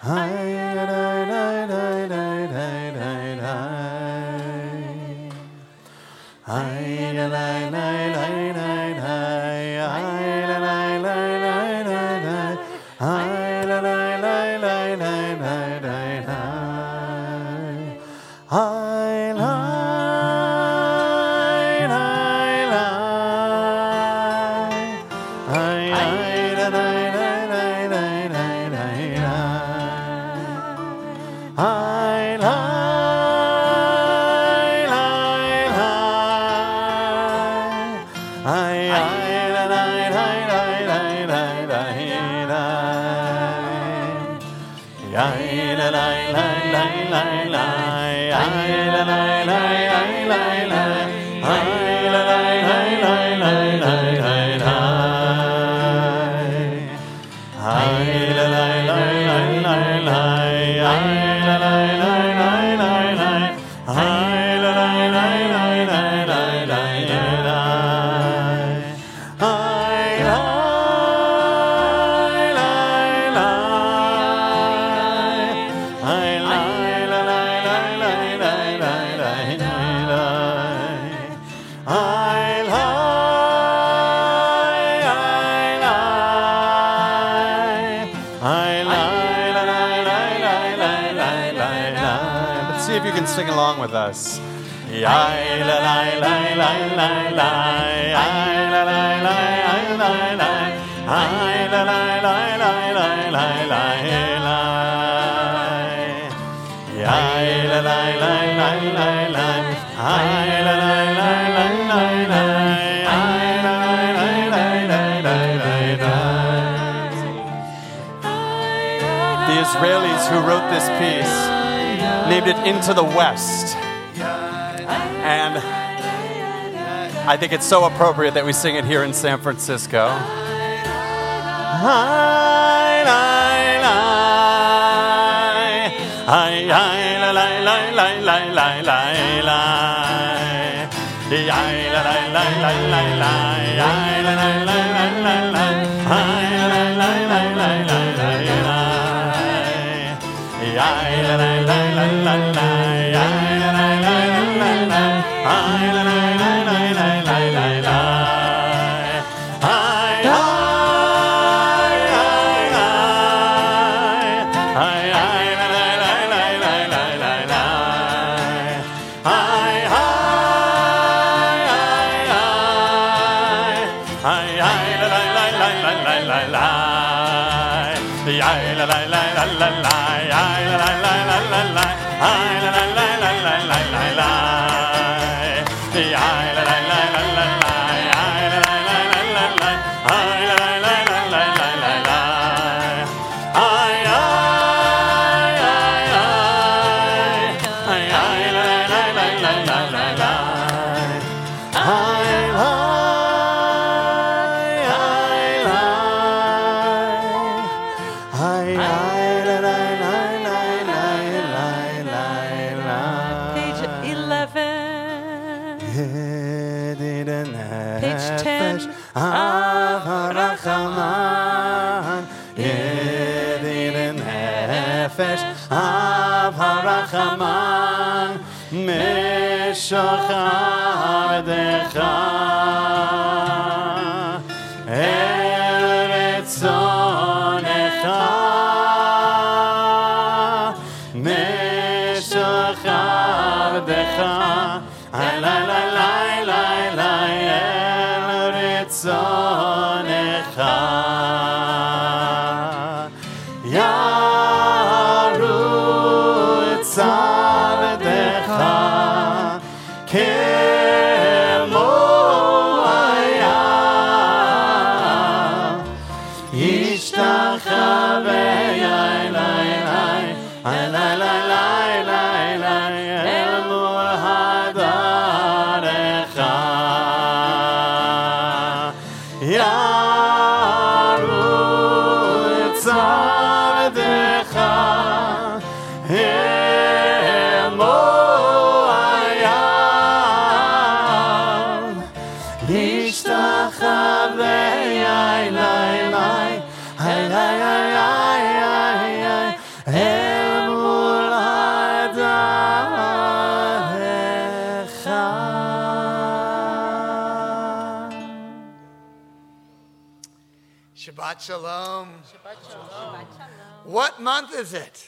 I I think it's so appropriate that we sing it here in San Francisco. I month is it?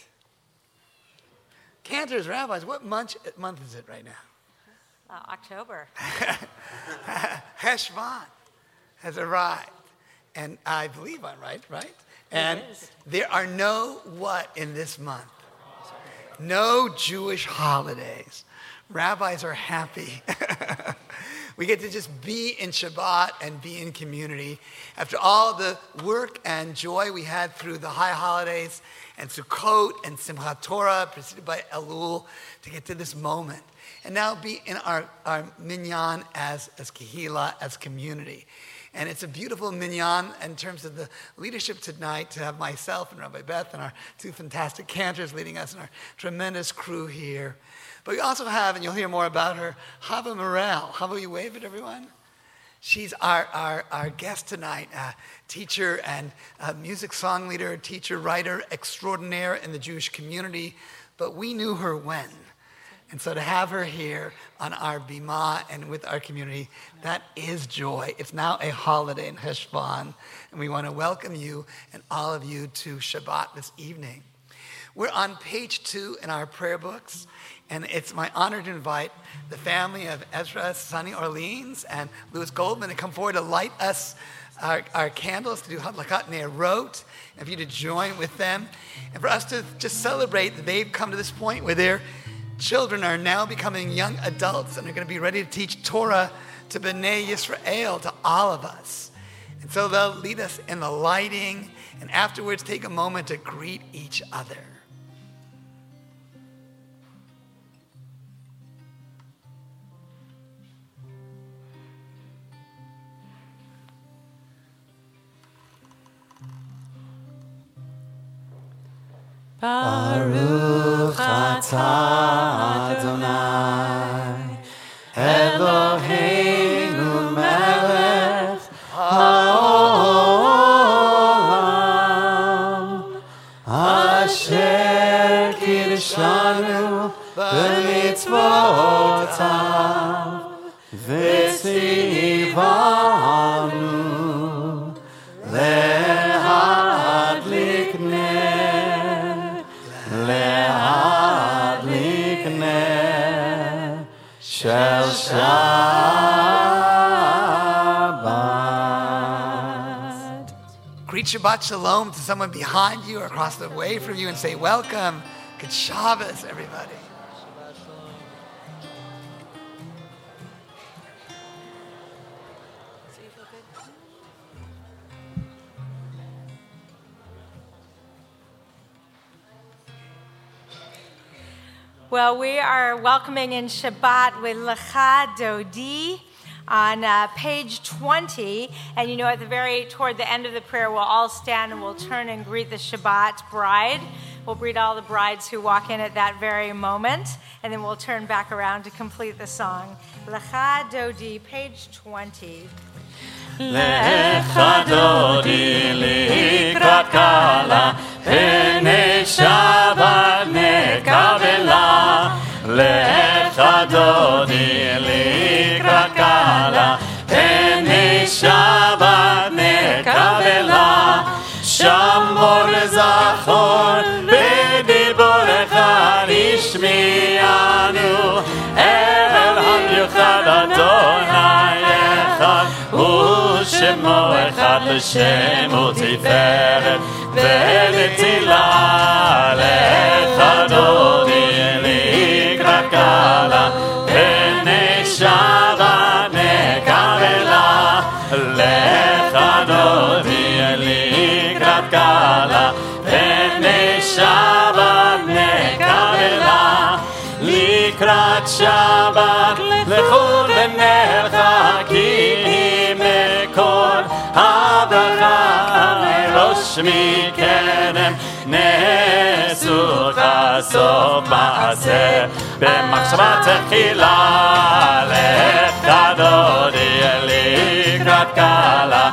Cantors, rabbis, what month, month is it right now? Uh, October. Heshvan has arrived. And I believe I'm right, right? And there are no what in this month? No Jewish holidays. Rabbis are happy. we get to just be in Shabbat and be in community. After all the work and joy we had through the high holidays and Sukkot and Simchat Torah, preceded by Elul, to get to this moment. And now be in our, our minyan as, as Kehila, as community. And it's a beautiful minyan in terms of the leadership tonight to have myself and Rabbi Beth and our two fantastic cantors leading us and our tremendous crew here. But we also have, and you'll hear more about her, Chava Mirel. Hava, you wave at everyone? She's our, our, our guest tonight, uh, teacher and uh, music song leader, teacher, writer extraordinaire in the Jewish community. But we knew her when. And so to have her here on our Bima and with our community, that is joy. It's now a holiday in Heshvan, and we want to welcome you and all of you to Shabbat this evening. We're on page two in our prayer books, and it's my honor to invite the family of Ezra, Sonny Orleans, and Louis Goldman to come forward to light us our, our candles, to do Hadlakat Ne'erot, and for you to join with them, and for us to just celebrate that they've come to this point where they're children are now becoming young adults and are going to be ready to teach Torah to B'nai Yisrael, to all of us. And so they'll lead us in the lighting and afterwards take a moment to greet each other. Baruch atah Adonai Eloheinu Shabbat Shalom to someone behind you or across the way from you and say, Welcome. Good Shabbos, everybody. Well, we are welcoming in Shabbat with Lecha Dodi on uh, page 20. And you know, at the very, toward the end of the prayer, we'll all stand and we'll turn and greet the Shabbat bride. We'll greet all the brides who walk in at that very moment. And then we'll turn back around to complete the song. Lecha Dodi, page 20. Lecha Dodi, Likrat Kala, Shabbat Nekabela לך דודי לקראת קלה, פני שבת נקבלה. שמור זכור בדיבורך השמיענו, אל המיוחד אדוני אחד, ושמו אחד לשם ותפארת ונצילה לך פני שבת נקבלה, לך דודי לקראת קלה, פני שבת נקבלה, לקראת שבת לכו ונרחקים מכל הברכה ראש מקדם נעשו חשוף מעשה במחשבה תחילה לך דודי לקראת קלה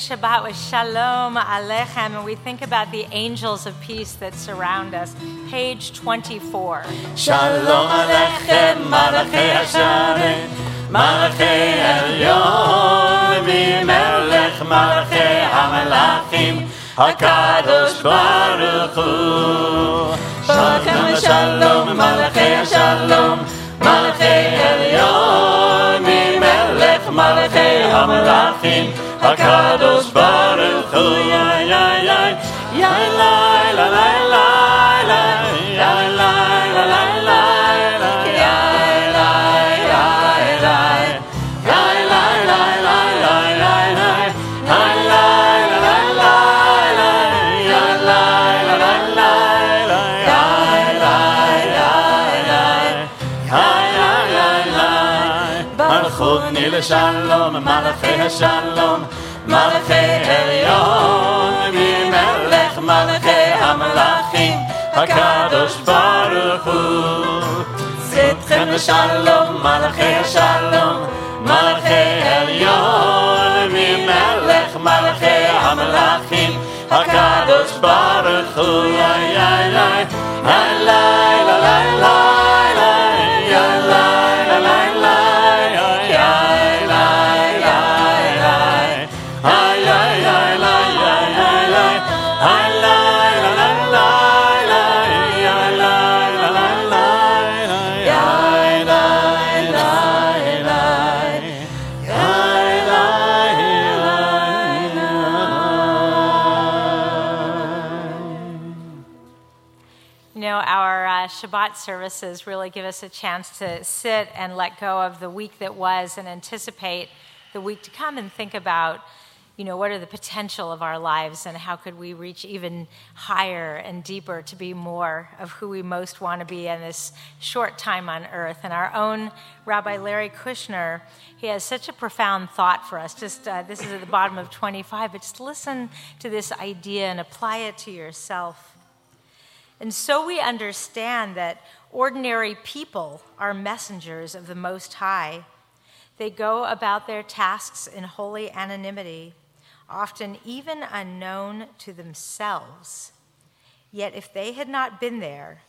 Shabbat with Shalom Alechem, and we think about the angels of peace that surround us. Page 24. Shalom Alechem, Malachei Hasharim, Malachei Elyon, Vimelech, Malachei Hamelachim, HaKadosh Baruch Hu. Shalom Shalom, Malachei Shalom, Malachei Elyon, Vimelech, Malachei Hamelachim, הקדוש ברוך הוא. יא יא יא יא לי לה לה לה לה יא ברכוני לשלום, מלאכי השלום, מלאכי עליון, ממלך מלאכי המלאכים, הקדוש ברוך הוא. צאתכם לשלום, מלאכי השלום, מלאכי עליון, ממלך מלאכי המלאכים, הקדוש ברוך הוא. איי איי איי, איי איי איי איי services really give us a chance to sit and let go of the week that was and anticipate the week to come and think about, you know, what are the potential of our lives and how could we reach even higher and deeper to be more of who we most want to be in this short time on earth. And our own Rabbi Larry Kushner, he has such a profound thought for us. Just uh, this is at the bottom of 25, but just listen to this idea and apply it to yourself. And so we understand that ordinary people are messengers of the Most High. They go about their tasks in holy anonymity, often even unknown to themselves. Yet if they had not been there,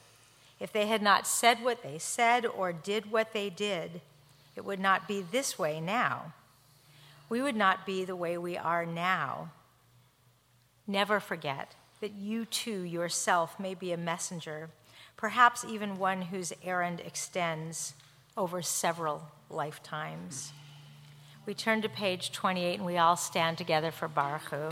if they had not said what they said or did what they did, it would not be this way now. We would not be the way we are now. Never forget that you too yourself may be a messenger, perhaps even one whose errand extends over several lifetimes. We turn to page 28 and we all stand together for Baruch Hu.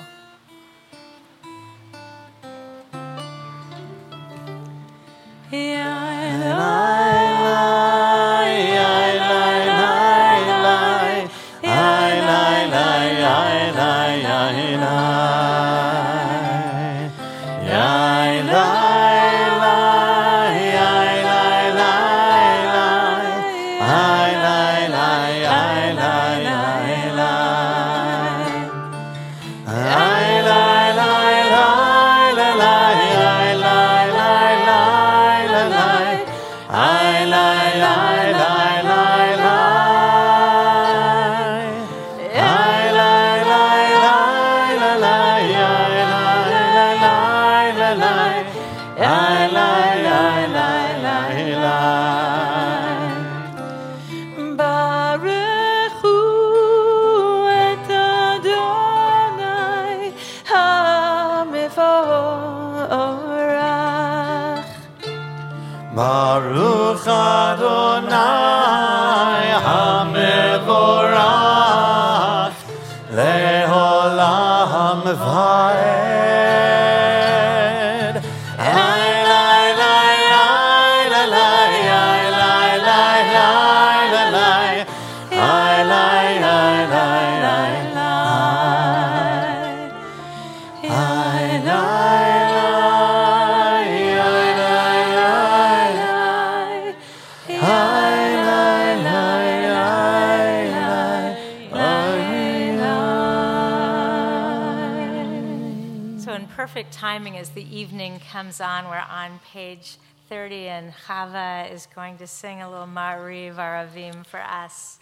Timing, as the evening comes on, we're on page 30, and Chava is going to sing a little Ma'ariv Aravim for us.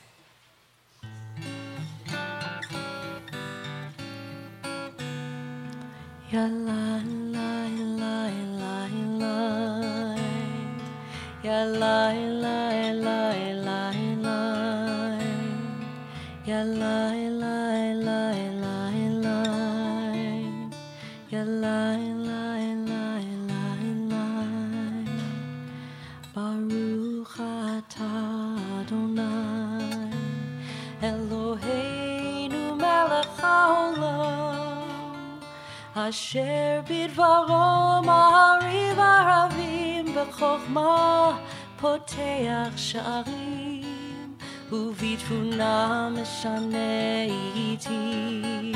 Asher bidvaro ma'ariv aravim B'chokhmah poteach sha'arim ובתבונה משנה עיתים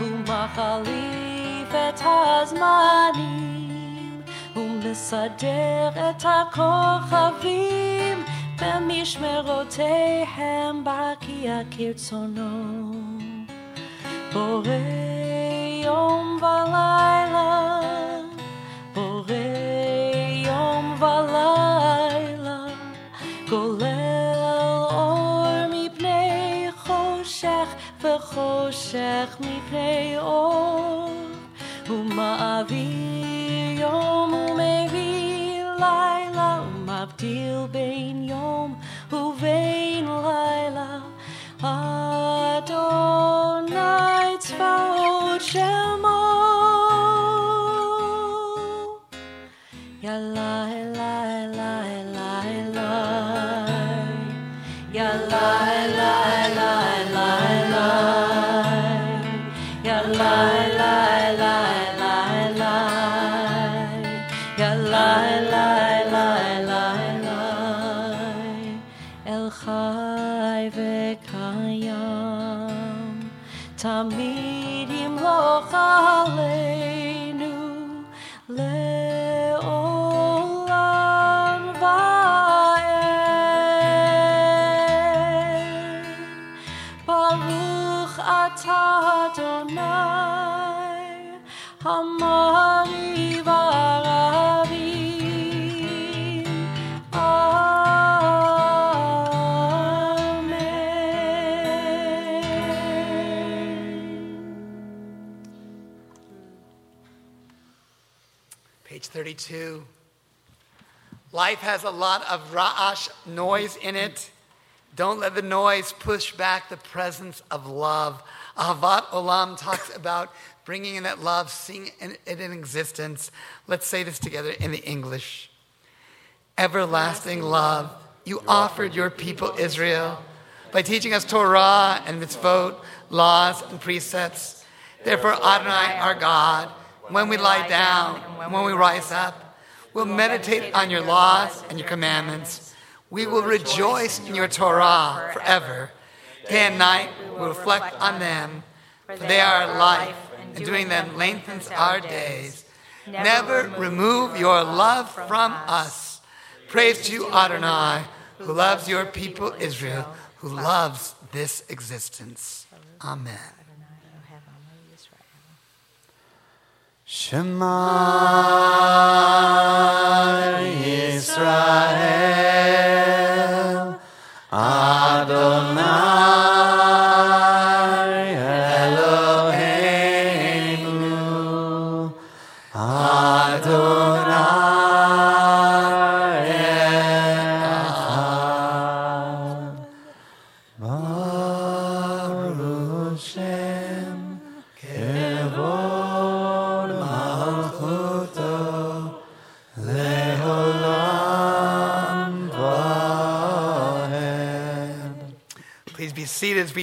ומחליף את הזמנים ומסדר את הכוכבים במשמרותיהם ברקיע כרצונו בורא יום ולילה, בורא יום ולילה, גולל אור מפני חושך וחושך מפני אור, ומעביר יום ומביא Page 32. Life has a lot of ra'ash, noise in it. Don't let the noise push back the presence of love. Ahavat Olam talks about bringing in that love, seeing it in existence. Let's say this together in the English. Everlasting love, you offered your people Israel by teaching us Torah and mitzvot, laws and precepts. Therefore, Adonai, our God, when we lie down and when we rise up, we'll meditate on your laws and your commandments. We will rejoice in your Torah forever. Day and night we reflect on them, for they are our life, and doing them lengthens our days. Never remove your love from us. Praise to you, Adonai, who loves your people Israel, who loves this existence. Amen. Shema Yisrael Adonai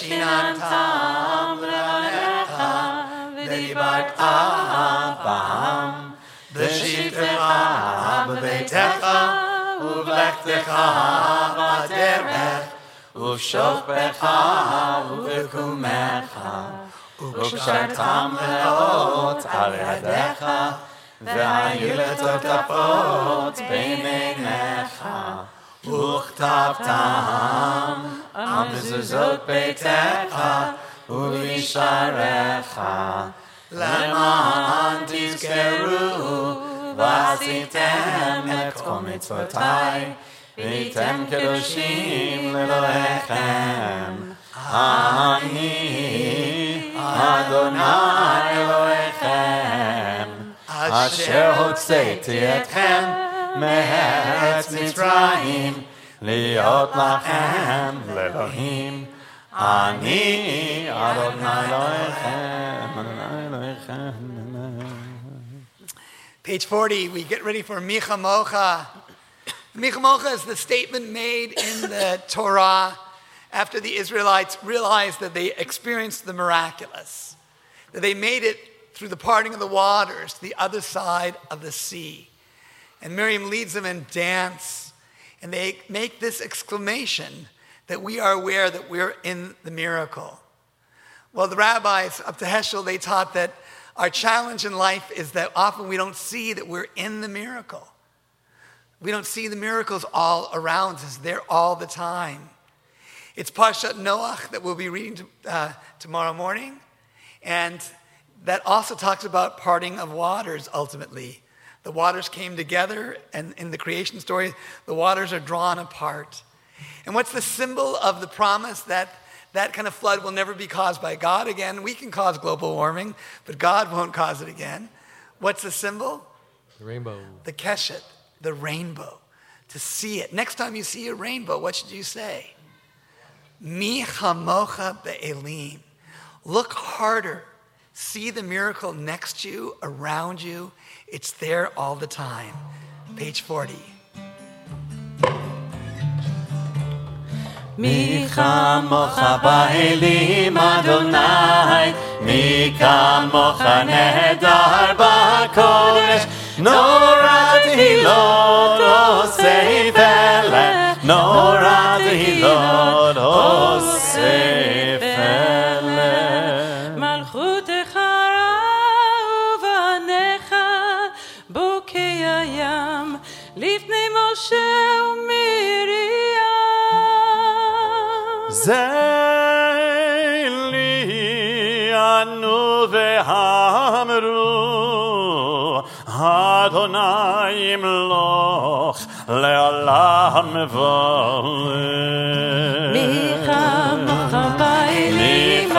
ושיננתם לבניך ודיברת בם בשבתך בביתך ובלכתך בדרך ובשוכבך ובקומך וקשרתם מאוד על ידיך והיו לטוטפות בין עיניך וכתבתם על מזוזות ביתך ובישעריך למען תזכרו ועשיתם את כל מצוותיי והייתם קדושים לאלוהיכם אני אדוני אלוהיכם אשר הוצאתי אתכם Page 40, we get ready for Mi Chamocha. Mi Chamocha is the statement made in the Torah after the Israelites realized that they experienced the miraculous, that they made it through the parting of the waters to the other side of the sea. And Miriam leads them in dance, and they make this exclamation that we are aware that we're in the miracle. Well, the rabbis up to Heschel, they taught that our challenge in life is that often we don't see that we're in the miracle. We don't see the miracles all around us, they're all the time. It's Parshat Noach that we'll be reading to, uh, tomorrow morning. And that also talks about parting of waters ultimately. The waters came together, and in the creation story, the waters are drawn apart. And what's the symbol of the promise that that kind of flood will never be caused by God again? We can cause global warming, but God won't cause it again. What's the symbol? The rainbow. The keshet, the rainbow. To see it. Next time you see a rainbow, what should you say? Mi chamocha be'elim. Look harder. See the miracle next to you, around you. It's there all the time. Page 40. Mi chamocha ba'elim Adonai Mi chamocha nehedar ba'kodesh Nora tehilot osei velech Nora tehilot osei לפני משה ומרים. זלי אנו ואמרו, אדוני ימלוך לעולם ועולם. מי כמוך באלים,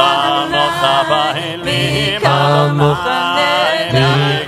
מי כמוך באלים,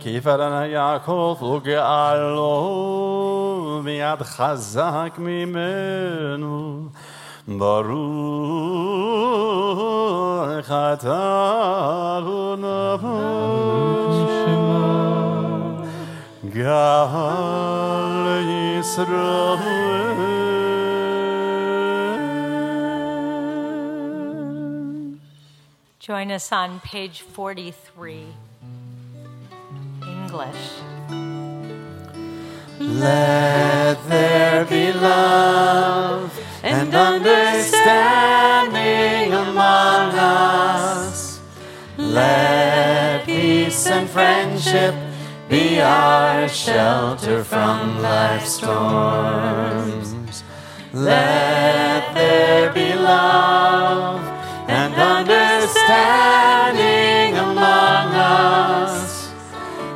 כי יפרנה יעקב וגאלו ביד חזק ממנו. ברוך אתה אדוני גאל ישראל Join us on page 43. English. Let there be love and understanding among us. Let peace and friendship be our shelter from life's storms. Let there be love understanding among us.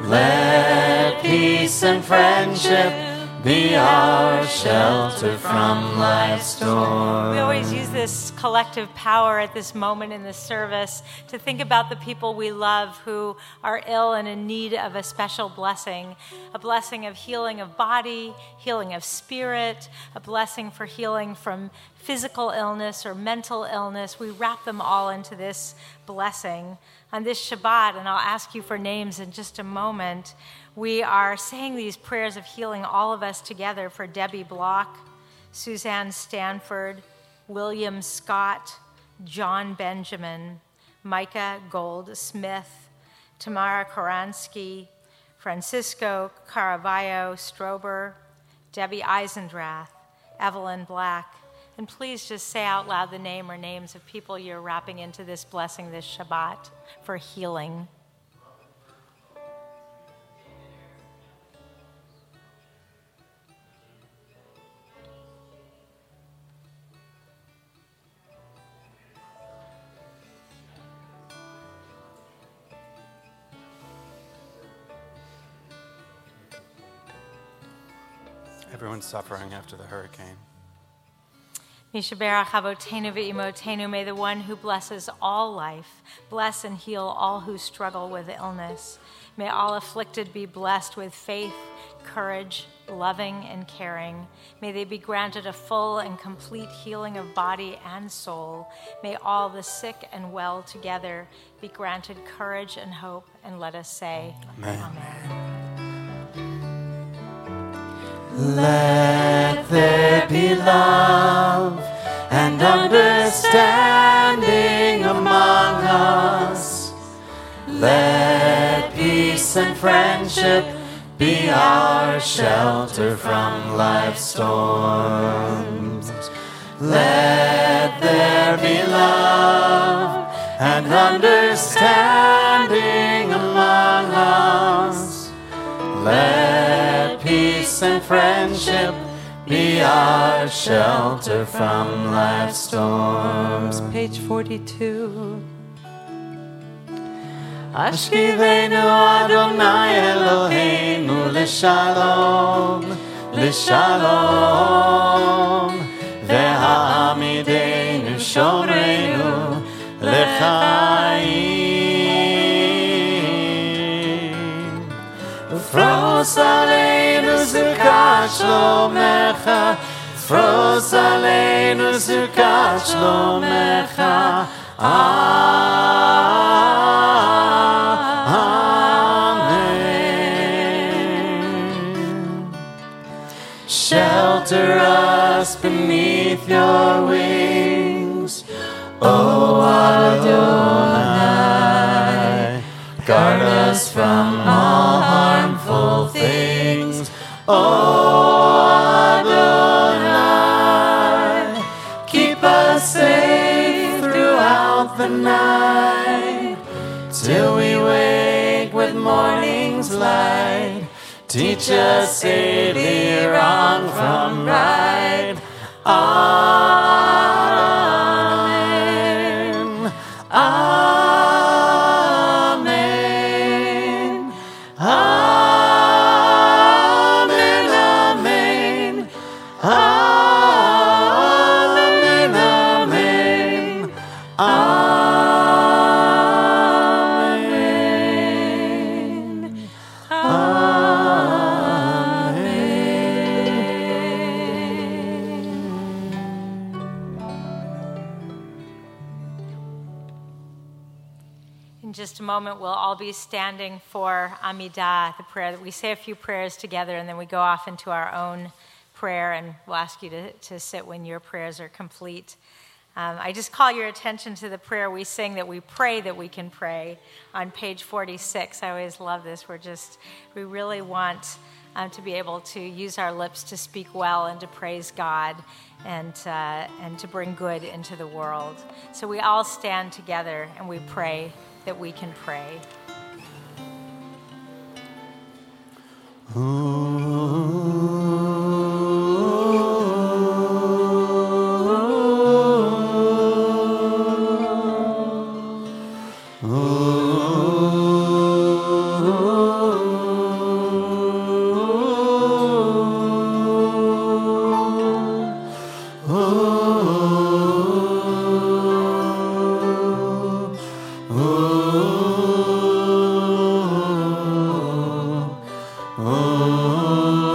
Let peace and friendship be our shelter from life's storms. We always use this collective power at this moment in the service to think about the people we love who are ill and in need of a special blessing a blessing of healing of body, healing of spirit, a blessing for healing from physical illness or mental illness. We wrap them all into this blessing on this Shabbat, and I'll ask you for names in just a moment. We are saying these prayers of healing, all of us together, for Debbie Block, Suzanne Stanford, William Scott, John Benjamin, Micah Gold Smith, Tamara Koransky, Francisco Caravallo Strober, Debbie Eisendrath, Evelyn Black. And please just say out loud the name or names of people you're wrapping into this blessing this Shabbat for healing. Everyone's suffering after the hurricane. Mishaberach Avotenu ve'imotenu, may the one who blesses all life bless and heal all who struggle with illness. May all afflicted be blessed with faith, courage, loving, and caring. May they be granted a full and complete healing of body and soul. May all the sick and well together be granted courage and hope. And let us say, Amen. Amen. Let there be love and understanding among us. Let peace and friendship be our shelter from life's storms. Let there be love and understanding among us. Let peace and friendship be our shelter from life's storms. Page 42. Ashkivenu Adonai Eloheinu l'shalom, l'shalom. Ve'hamidenu shomreinu l'chaim. Fros aleinu shlomecha, fros aleinu zukat shlomecha. Amen. Shelter us beneath your wings, O Adonai. Guard us from all harmful things, O night, till we wake with morning's light. Teach us safely wrong from right. Amen. Standing for Amidah, the prayer that we say a few prayers together, and then we go off into our own prayer, and we'll ask you to, to sit when your prayers are complete. Um, I just call your attention to the prayer we sing that we pray that we can pray on page 46. I always love this. We're just, we really want um, to be able to use our lips to speak well and to praise God and, uh, and to bring good into the world. So we all stand together and we pray that we can pray. Oh. Oh.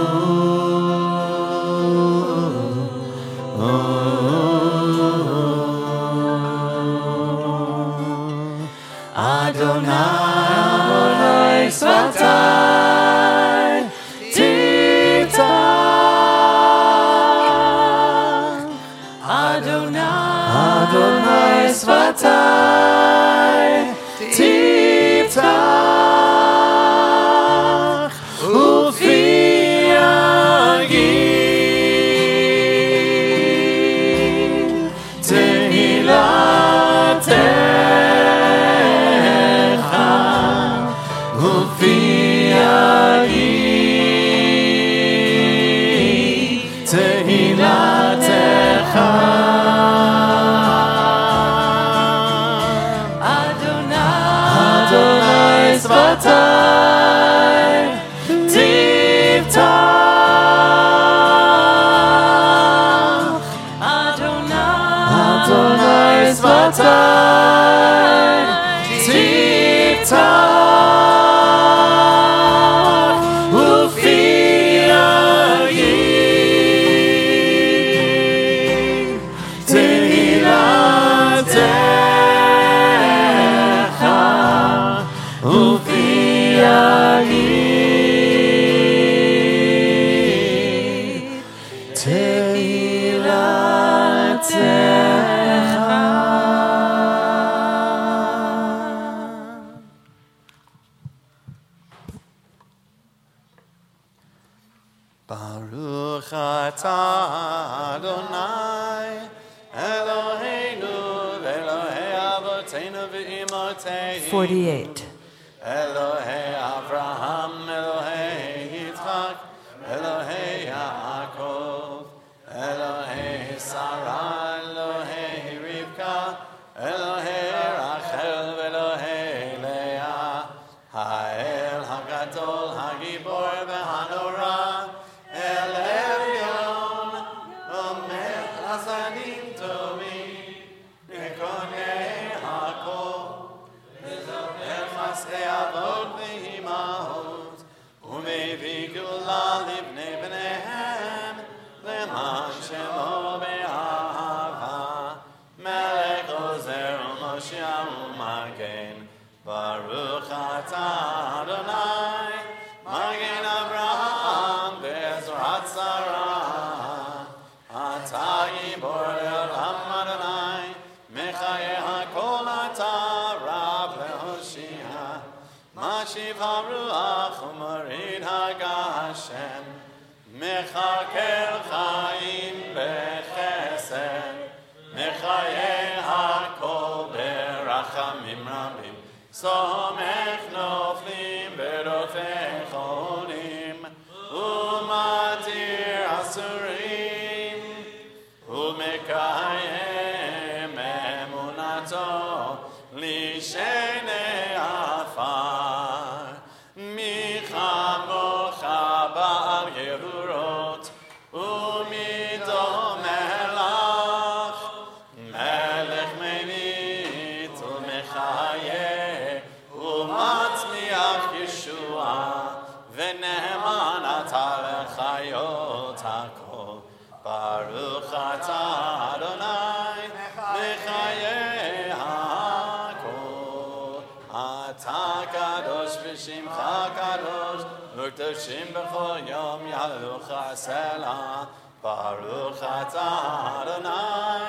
קדושים בכל יום ילוך הסלע, ברוך אתה ה'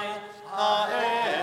האל.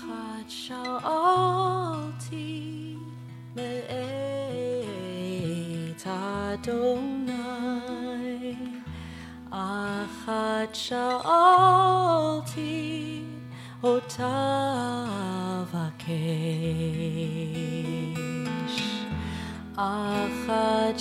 Achat sha'alti me'et Adonai achat sha'alti otavakesh achat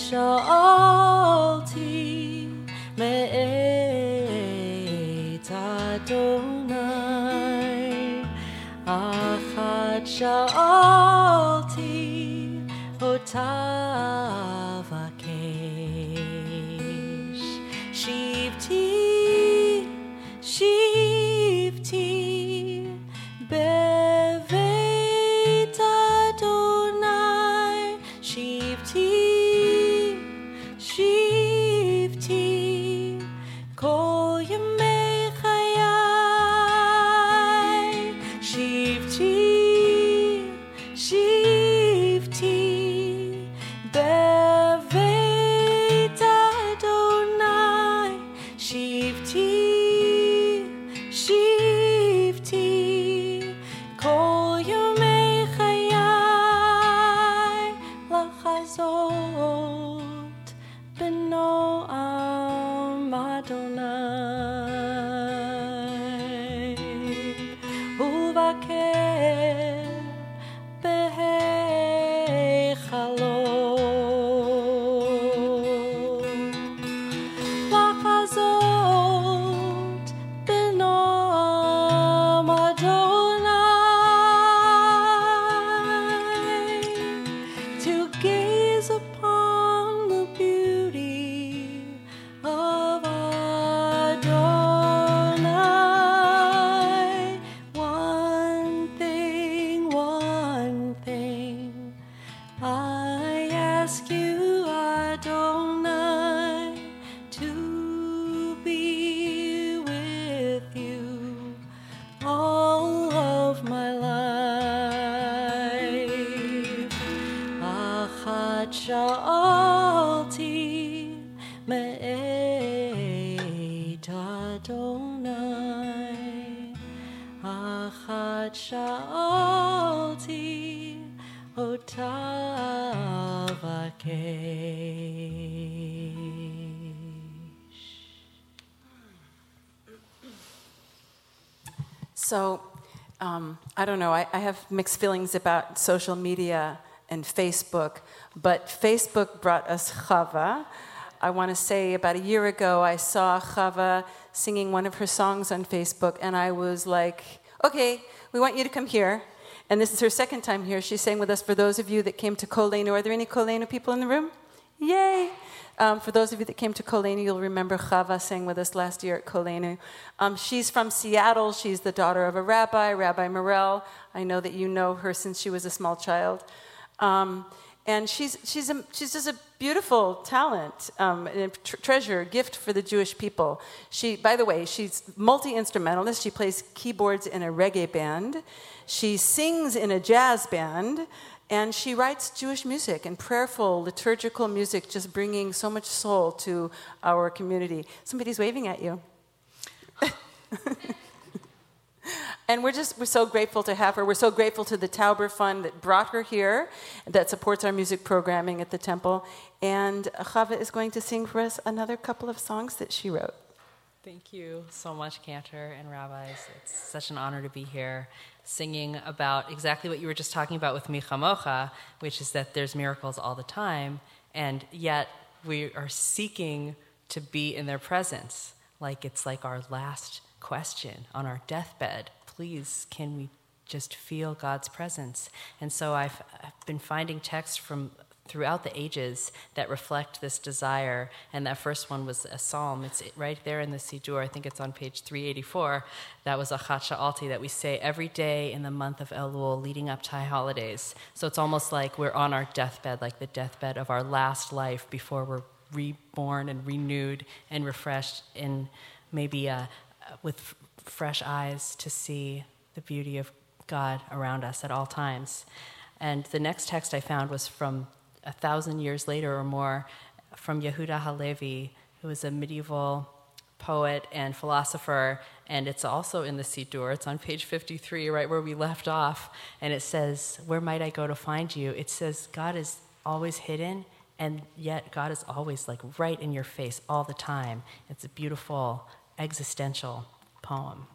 So, um, I don't know. I, I have mixed feelings about social media and Facebook, but Facebook brought us Chava. I want to say about a year ago, I saw Chava singing one of her songs on Facebook, and I was like, okay, we want you to come here. And this is her second time here. She sang with us for those of you that came to Kolenu. Are there any Kolenu people in the room? Yay! Um, for those of you that came to Kolenu, you'll remember Chava sang with us last year at Kolenu. Um, she's from Seattle. She's the daughter of a rabbi, Rabbi Mirel. I know that you know her since she was a small child. Um, and she's, she's, a, she's just a beautiful talent, um, and a tr- treasure, gift for the Jewish people. She, by the way, she's multi-instrumentalist. She plays keyboards in a reggae band. She sings in a jazz band. And she writes Jewish music and prayerful, liturgical music, just bringing so much soul to our community. Somebody's waving at you. and we're just we're so grateful to have her. We're so grateful to the Tauber Fund that brought her here, that supports our music programming at the temple. And Chava is going to sing for us another couple of songs that she wrote. Thank you so much, Cantor and rabbis. It's such an honor to be here singing about exactly what you were just talking about with Mi Chamocha, which is that there's miracles all the time, and yet we are seeking to be in their presence. Like it's like our last question on our deathbed. Please, can we just feel God's presence? And so I've, I've been finding texts from throughout the ages that reflect this desire. And that first one was a psalm. It's right there in the Siddur. I think it's on page 384. That was Achat Sha'alti that we say every day in the month of Elul leading up to high holidays. So it's almost like we're on our deathbed, like the deathbed of our last life before we're reborn and renewed and refreshed in maybe uh, with f- fresh eyes to see the beauty of God around us at all times. And the next text I found was from a thousand years later or more from Yehuda Halevi, who was a medieval poet and philosopher, and it's also in the Siddur. It's on page 53, right where we left off, and it says, Where might I go to find you? It says, God is always hidden, and yet God is always like right in your face all the time. It's a beautiful existential poem.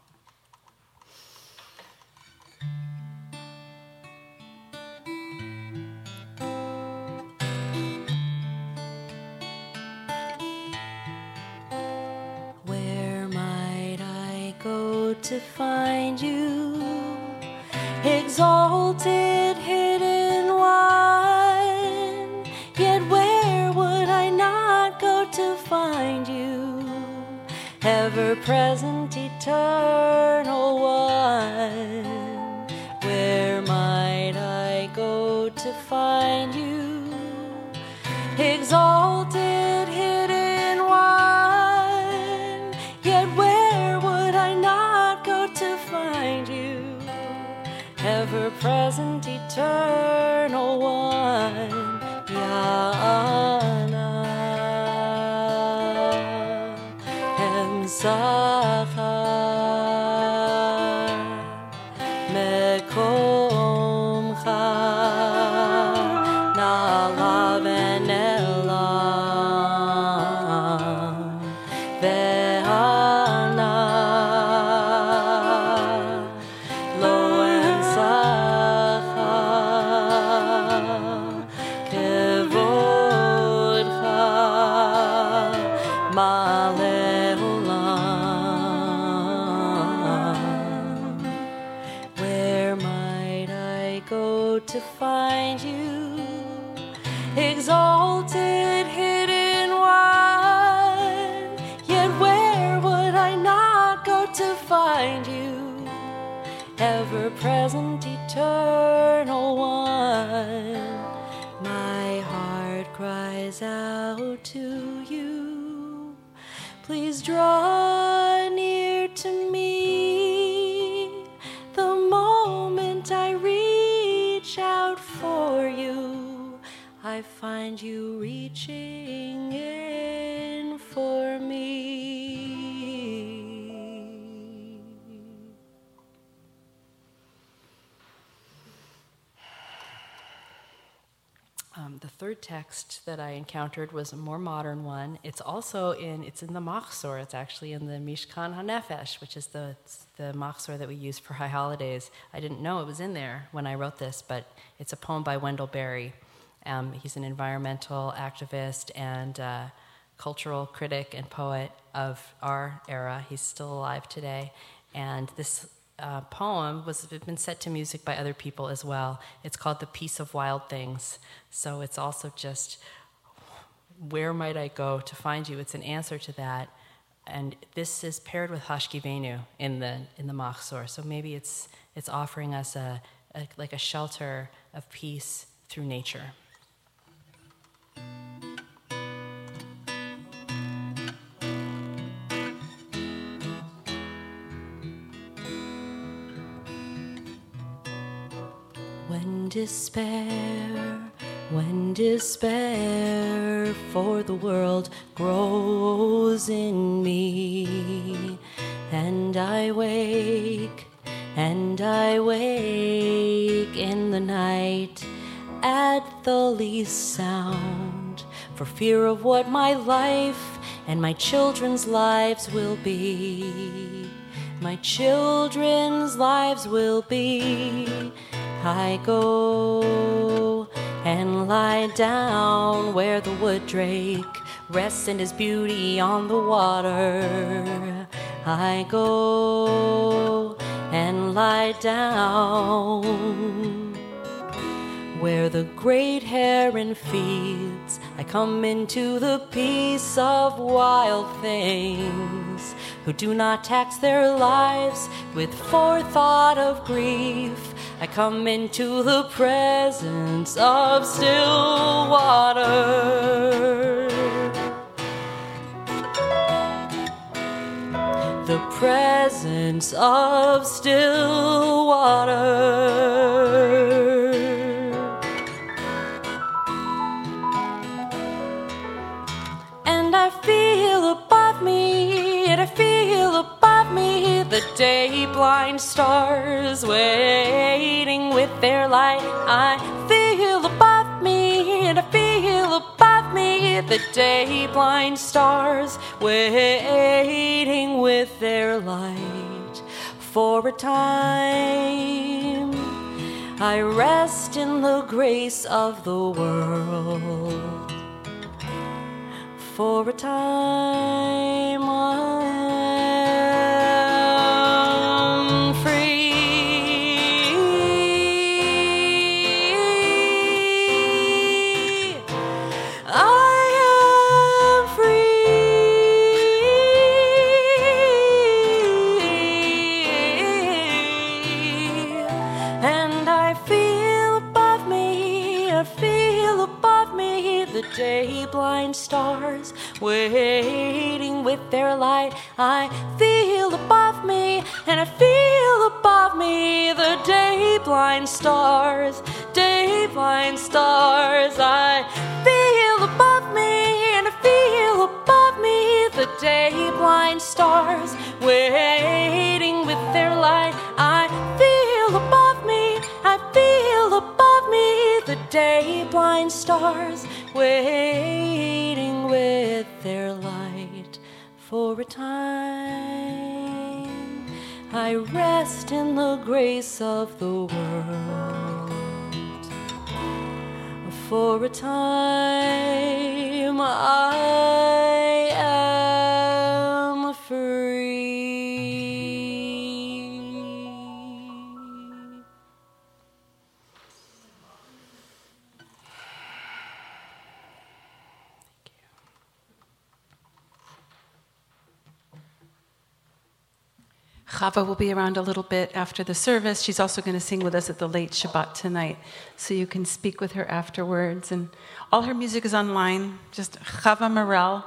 To find you? Exalted, hidden one. Yet where would I not go to find you? Ever present, eternal one. Where might I go to find you? exalted, present, eternal one. Yana and Zachar. Text that I encountered was a more modern one. It's also in it's in the Machzor. It's actually in the Mishkan Hanefesh, which is the the Machzor that we use for high holidays. I didn't know it was in there when I wrote this, but it's a poem by Wendell Berry. Um, he's an environmental activist and uh, cultural critic and poet of our era. He's still alive today, and this uh, poem was been set to music by other people as well. It's called "The Peace of Wild Things." So it's also just where might I go to find you? It's an answer to that, and this is paired with Hashkivenu in the in the Machzor. So maybe it's it's offering us a, a like a shelter of peace through nature. When despair, when despair for the world grows in me, and I wake, and I wake in the night at the least sound, for fear of what my life and my children's lives will be. My children's lives will be. I go and lie down where the wood drake rests in his beauty on the water. I go and lie down where the great heron feeds. I come into the peace of wild things who do not tax their lives with forethought of grief. I come into the presence of still water. The presence of still water. Blind stars waiting with their light. I feel above me and I feel above me the day blind stars waiting with their light for a time. I rest in the grace of the world for a time. I'm grace of the world. For a time I Chava will be around a little bit after the service. She's also going to sing with us at the late Shabbat tonight, so you can speak with her afterwards. And all her music is online. Just Chava Mirel.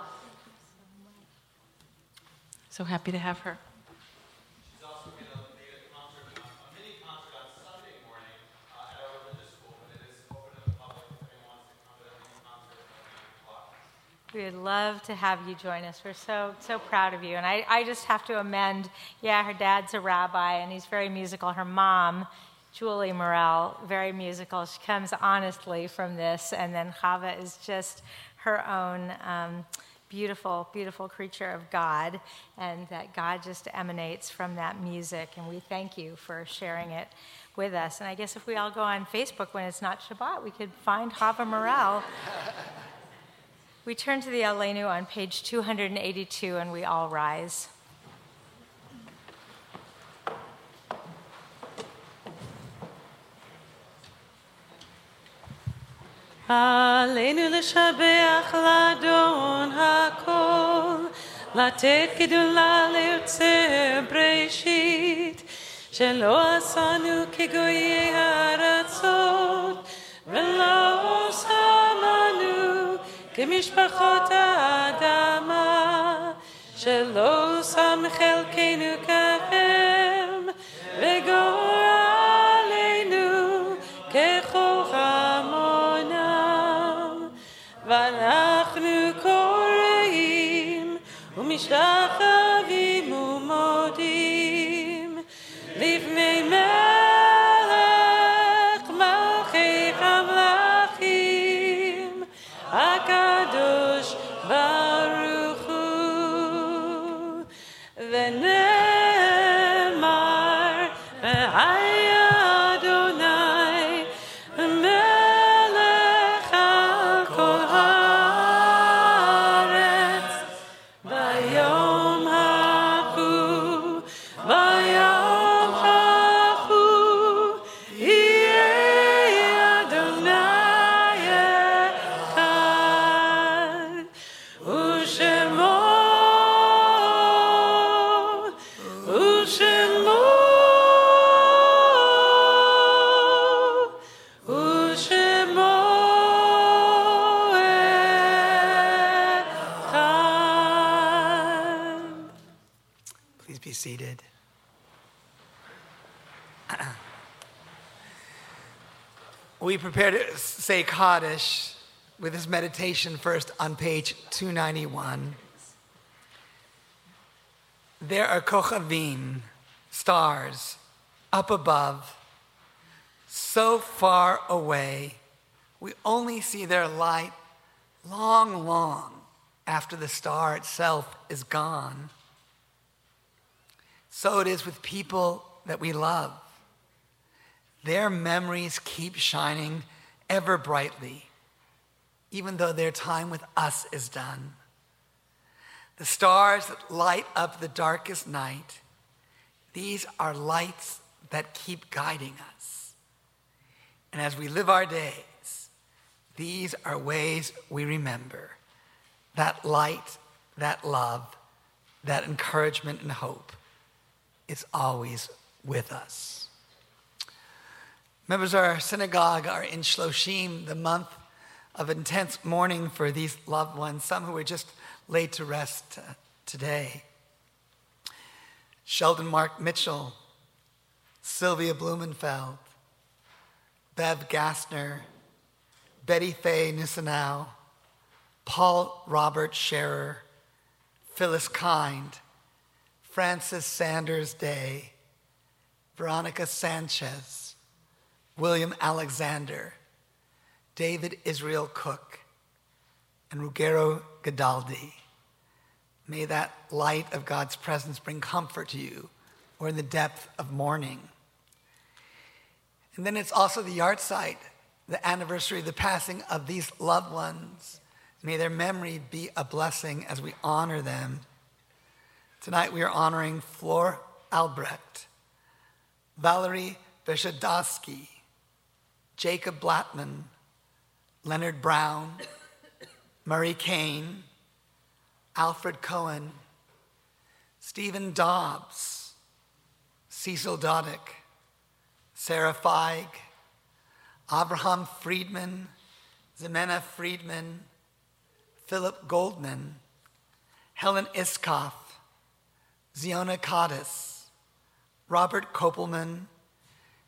So happy to have her. She's also made a, made a concert, a mini concert on Sunday morning uh, at our religious school, but it is open to the public if anyone wants to come to that mini concert at 9 o'clock. We would love to have you join us. We're so so proud of you. And I, I just have to amend, yeah, her dad's a rabbi and he's very musical. Her mom, Julie Mirel, very musical. She comes honestly from this, and then Chava is just her own um, beautiful, beautiful creature of God, and that God just emanates from that music. And we thank you for sharing it with us. And I guess if we all go on Facebook when it's not Shabbat, we could find Chava Mirel. We turn to the Aleinu on page 282 and we all rise. עלינו לשבח לאדון הכל, לתת גדולה ליוצר בראשית, שלא עשנו כגויי הארצות, ולא שמנו כמשפחות האדמה, שלא שם חלקנו כהם, prepare to say Kaddish with his meditation first on page 291. There are kochavim stars up above, so far away, we only see their light long, long after the star itself is gone. So it is with people that we love. Their memories keep shining ever brightly, even though their time with us is done. The stars that light up the darkest night, these are lights that keep guiding us. And as we live our days, these are ways we remember that light, that love, that encouragement and hope is always with us. Members of our synagogue are in Shloshim, the month of intense mourning for these loved ones, some who were just laid to rest uh, today. Sheldon Mark Mitchell, Sylvia Blumenfeld, Bev Gassner, Betty Faye Nisanow, Paul Robert Scherer, Phyllis Kind, Francis Sanders Day, Veronica Sanchez, William Alexander, David Israel Cook, and Ruggero Gadaldi. May that light of God's presence bring comfort to you or in the depth of mourning. And then it's also the yahrzeit, the anniversary of the passing of these loved ones. May their memory be a blessing as we honor them. Tonight we are honoring Flor Albrecht, Valerie Veshadowski, Jacob Blattman, Leonard Brown, Murray Kane, Alfred Cohen, Stephen Dobbs, Cecil Doddick, Sarah Feig, Abraham Friedman, Zemena Friedman, Philip Goldman, Helen Iskoff, Ziona Codis, Robert Kopelman,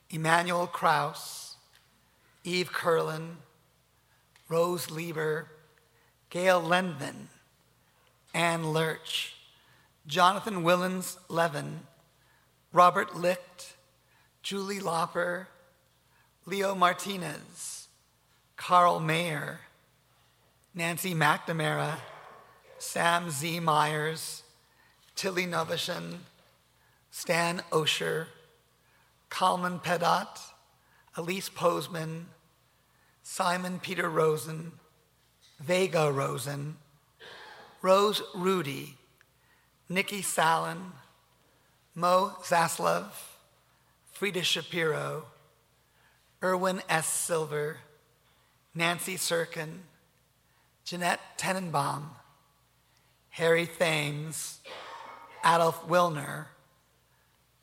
Emmanuel Kraus, Eve Curlin, Rose Lieber, Gail Lendman, Ann Lurch, Jonathan Willens Levin, Robert Licht, Julie Lopper, Leo Martinez, Carl Mayer, Nancy McNamara, Sam Z. Myers, Tilly Novashan, Stan Osher, Kalman Pedat, Elise Posman, Simon Peter Rosen, Vega Rosen, Rose Rudy, Nikki Salin, Mo Zaslav, Frida Shapiro, Erwin S. Silver, Nancy Sirkin, Jeanette Tenenbaum, Harry Thames, Adolf Wilner,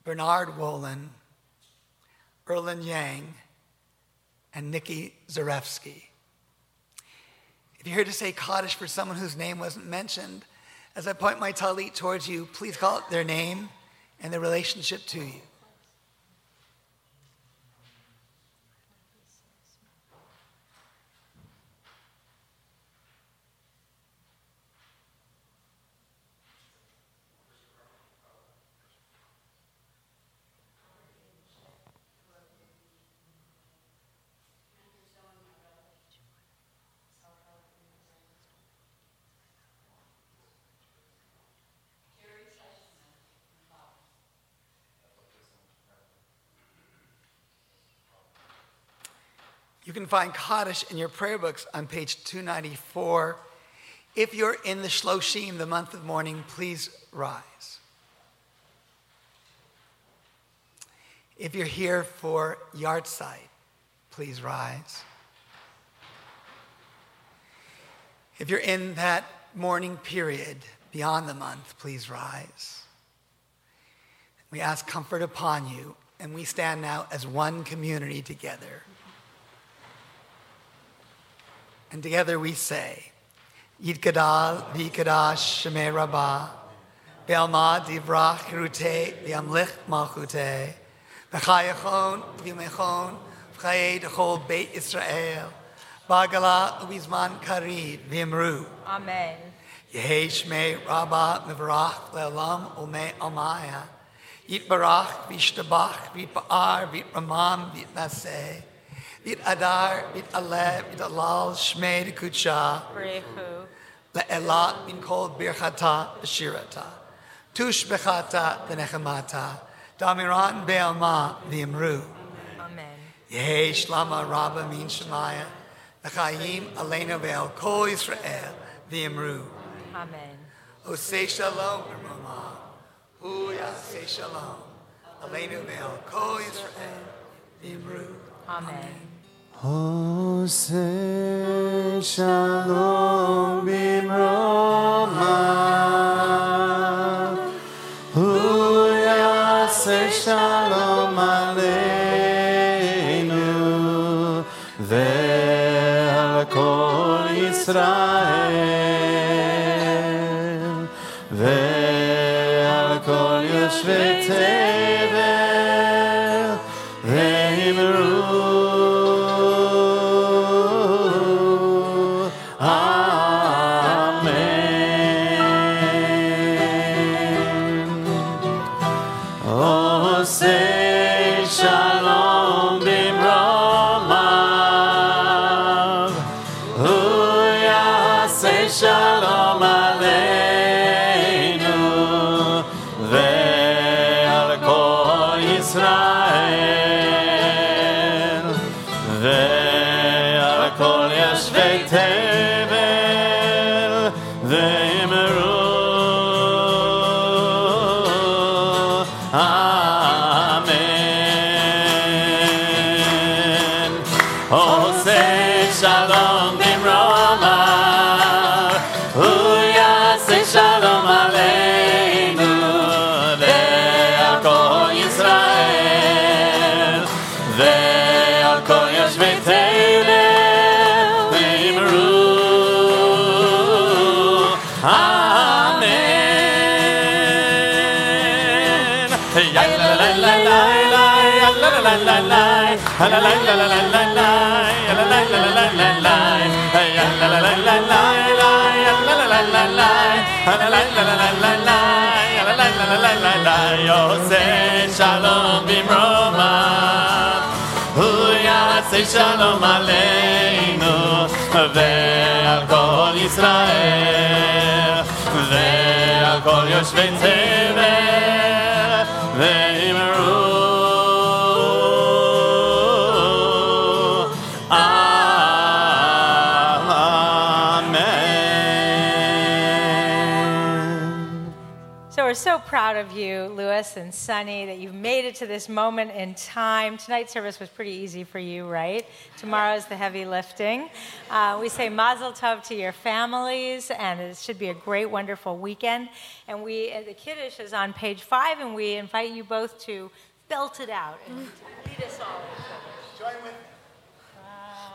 Bernard Wolin, Erlin Yang, and Nikki Zarevsky. If you're here to say Kaddish for someone whose name wasn't mentioned, as I point my talit towards you, please call out their name and their relationship to you. You can find Kaddish in your prayer books on page 294. If you're in the Shloshim, the month of mourning, please rise. If you're here for yahrzeit, please rise. If you're in that mourning period beyond the month, please rise. We ask comfort upon you, and we stand now as one community together. And together we say, Yitgadal v'yikadash shemei rabbah, Be'alma divrach rute v'yamlich malchute, V'chayachon v'yumechon v'chaye d'chol beit Yisrael, Ba'gala u'bizman karid v'yimru, Amen. Yehi shmei rabbah mivrach le'olam u'mei almaya, Yitbarach, Vishtabach, Vitba'ar, Vitramam, Vitnaseh, it Adar, it Alev, it Alal, Shmei, Kucha. Le'elat been Birchata, Shirata. Tush Bechata, Benechemata. Damiran Be'alma, v'imru. Amen. Yehe Shlama Rabba Min Shemaya. Lechayim Alena ve'al Kol Yisrael, v'imru. Amen. Osei Shalom, Ramah. Hu Yasei Shalom. Alenu ve'al Kol Yisrael, Nimru. Amen. Hosei shalom bimroma Hu aleinu. Ve'al kol שלום עלינו ועל כל ישראל ועל כל יושבי תבל ואמרו So we're so proud of you. Lewis and Sunny, that you've made it to this moment in time. Tonight's service was pretty easy for you, right? Tomorrow's the heavy lifting. Uh, we say mazel tov to your families, and it should be a great, wonderful weekend. And we, uh, the kiddush is on page five, and we invite you both to belt it out and lead us all.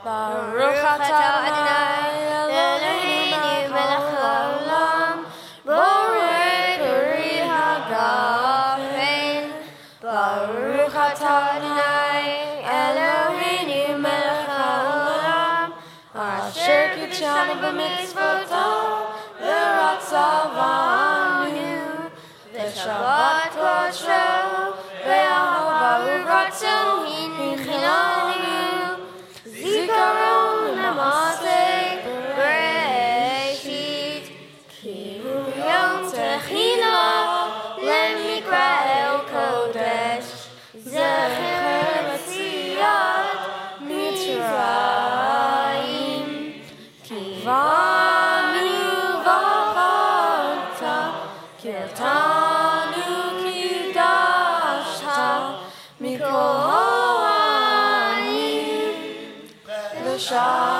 Baruch atah Adonai mitzvot oh, the rats on you. The Shabbat kosher, ve'ahu baruch 伤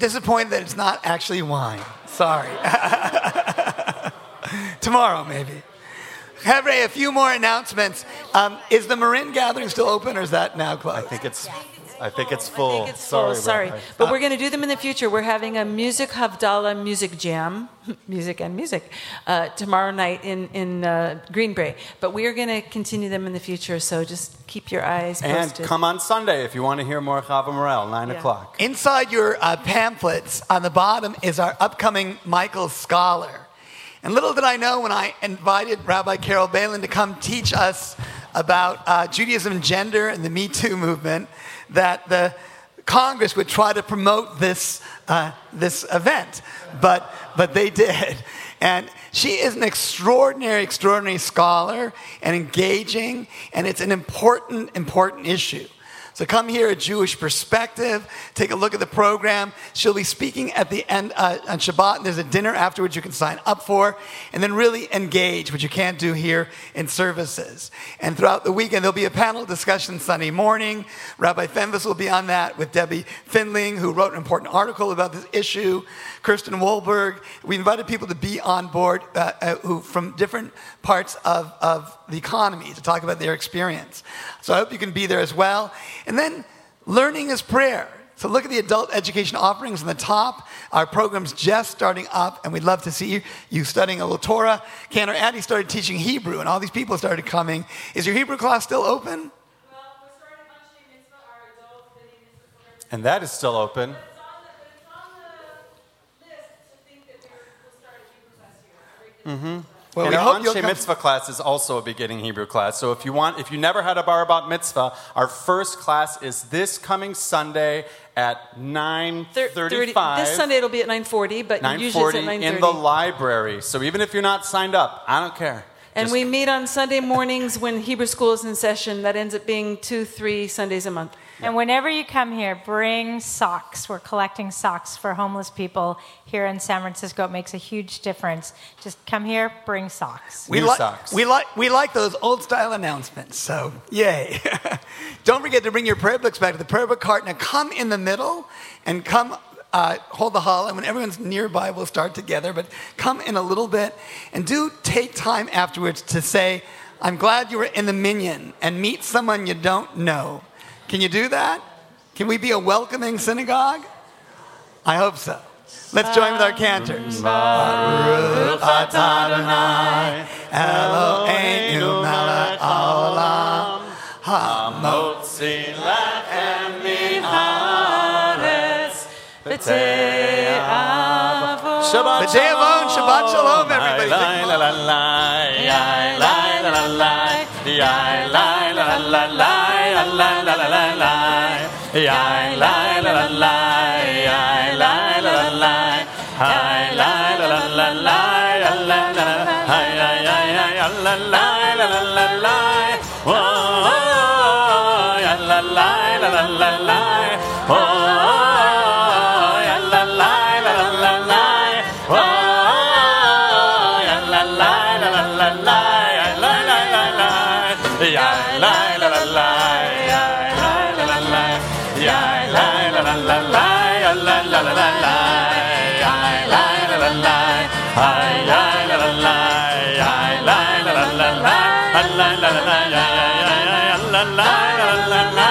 disappointed that it's not actually wine. Sorry. Tomorrow, maybe. Hevre, a few more announcements. Um, is the Marin gathering still open or is that now closed? I think it's, I think it's full. It's sorry, full, sorry. Rabbi. But we're going to do them in the future. We're having a music Havdalah music jam, music and music, uh, tomorrow night in, in uh, Greenbrae. But we are going to continue them in the future, so just keep your eyes And posted. come on Sunday if you want to hear more Chava Mirel, 9 Yeah. o'clock. Inside your uh, pamphlets on the bottom is our upcoming Michael Scholar. And little did I know when I invited Rabbi Carol Balin to come teach us about uh, Judaism and gender and the Me Too movement that the Congress would try to promote this, uh, this event. But, but they did. And she is an extraordinary, extraordinary scholar and engaging, and it's an important, important issue. So come here, a Jewish perspective. Take a look at the program. She'll be speaking at the end uh, on Shabbat. And there's a dinner afterwards you can sign up for, and then really engage, which you can't do here in services. And throughout the weekend, there'll be a panel discussion Sunday morning. Rabbi Fenvis will be on that with Debbie Findling, who wrote an important article about this issue. Kirsten Wolberg. We invited people to be on board uh, uh, who from different parts of, of the economy to talk about their experience. So I hope you can be there as well. And then learning is prayer. So look at the adult education offerings on the top. Our program's just starting up, and we'd love to see you, studying a little Torah. Cantor Addy started teaching Hebrew, and all these people started coming. Is your Hebrew class still open? And that is still open. Mm-hmm. Well, and we our hope you'll Anshe Mitzvah class is also a beginning Hebrew class. So if you want, if you never had a bar bat mitzvah, our first class is this coming Sunday at nine Thir- thirty-five. This Sunday it'll be at 9:40, but Nine usually it's forty at 9:30. in the library. So even if you're not signed up, I don't care. and Just- we meet on Sunday mornings when Hebrew school is in session. That ends up being two, three Sundays a month. And whenever you come here, bring socks. We're collecting socks for homeless people here in San Francisco. It makes a huge difference. Just come here, bring socks. We New like socks. we like we like those old style announcements. So yay! Don't forget to bring your prayer books back to the prayer book cart. Now come in the middle and come. Uh, hold the hall, and when everyone's nearby, we'll start together. But come in a little bit, and do take time afterwards to say, "I'm glad you were in the minyan and meet someone you don't know. Can you do that? Can we be a welcoming synagogue? I hope so. Let's join with our cantors. Baruch atah Adonai, Eloheinu melech haolam, Motzi lechem min haaretz, Shabbat B'day alone, Shabbat shalom, everybody. La la la la la, ya la la la la, la la la la, la la la la la, ya la la la, ya ya ya ya ya la la la la la la, oh la la la la la la, oh la la la la la,